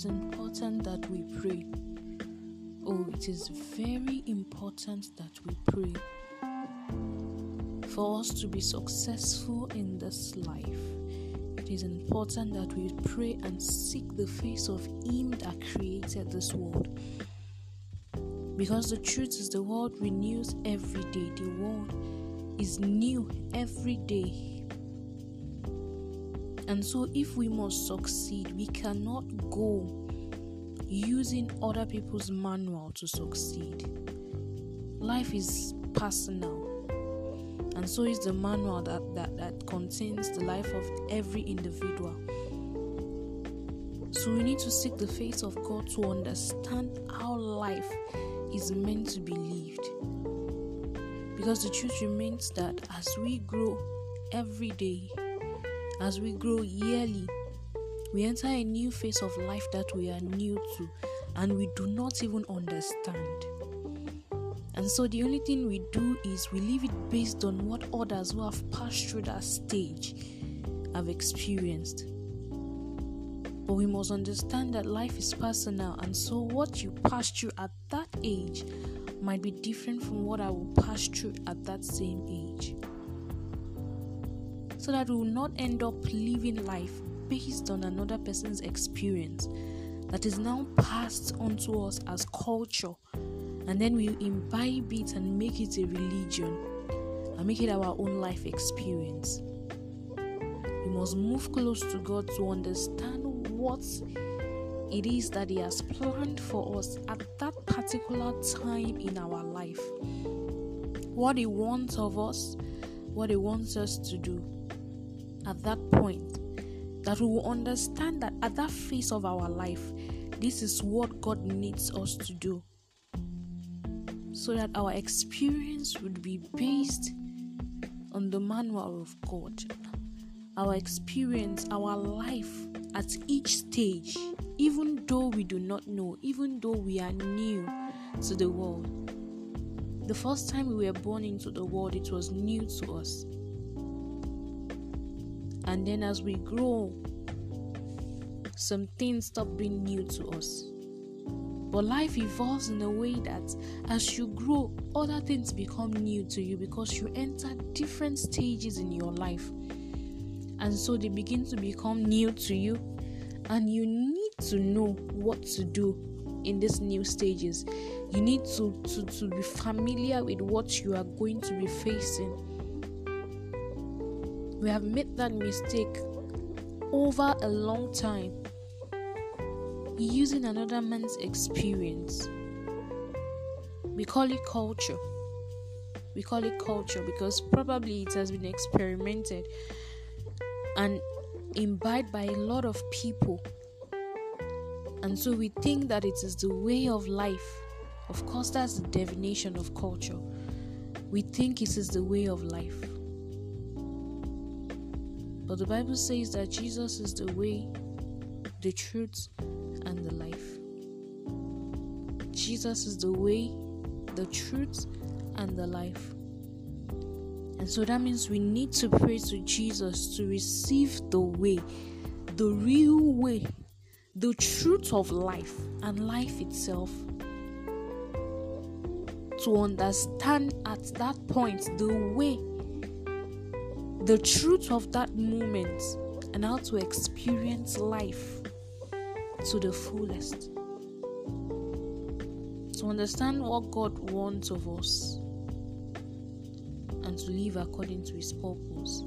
is important that we pray. Oh, it is very important that we pray for us to be successful in this life. It is important that we pray and seek the face of Him that created this world. Because the truth is, the world renews every day, the world is new every day. And so, if we must succeed, we cannot go using other people's manual to succeed. Life is personal, and so is the manual that, that, that contains the life of every individual. So, we need to seek the face of God to understand how life is meant to be lived. Because the truth remains that as we grow every day, as we grow yearly, we enter a new phase of life that we are new to and we do not even understand. And so the only thing we do is we live it based on what others who have passed through that stage have experienced. But we must understand that life is personal, and so what you pass through at that age might be different from what I will pass through at that same age. So that we will not end up living life based on another person's experience that is now passed on to us as culture, and then we imbibe it and make it a religion and make it our own life experience. We must move close to God to understand what it is that He has planned for us at that particular time in our life. What He wants of us, what He wants us to do at that point. That we will understand that at that phase of our life, this is what God needs us to do. So that our experience would be based on the manual of God. Our experience, our life at each stage, even though we do not know, even though we are new to the world. The first time we were born into the world, it was new to us. And then as we grow, some things stop being new to us. But life evolves in a way that as you grow, other things become new to you because you enter different stages in your life. And so they begin to become new to you, and you need to know what to do in these new stages. You need to, to, to be familiar with what you are going to be facing. We have made that mistake over a long time using another man's experience. We call it culture. We call it culture because probably it has been experimented and imbibed by a lot of people. And so we think that it is the way of life. Of course, that's the definition of culture. We think it is the way of life. But the Bible says that Jesus is the way, the truth, and the life. Jesus is the way, the truth, and the life. And so that means we need to pray to Jesus to receive the way, the real way, the truth of life, and life itself. To understand at that point the way, the truth of that moment, and how to experience life to the fullest. To understand what God wants of us and to live according to His purpose.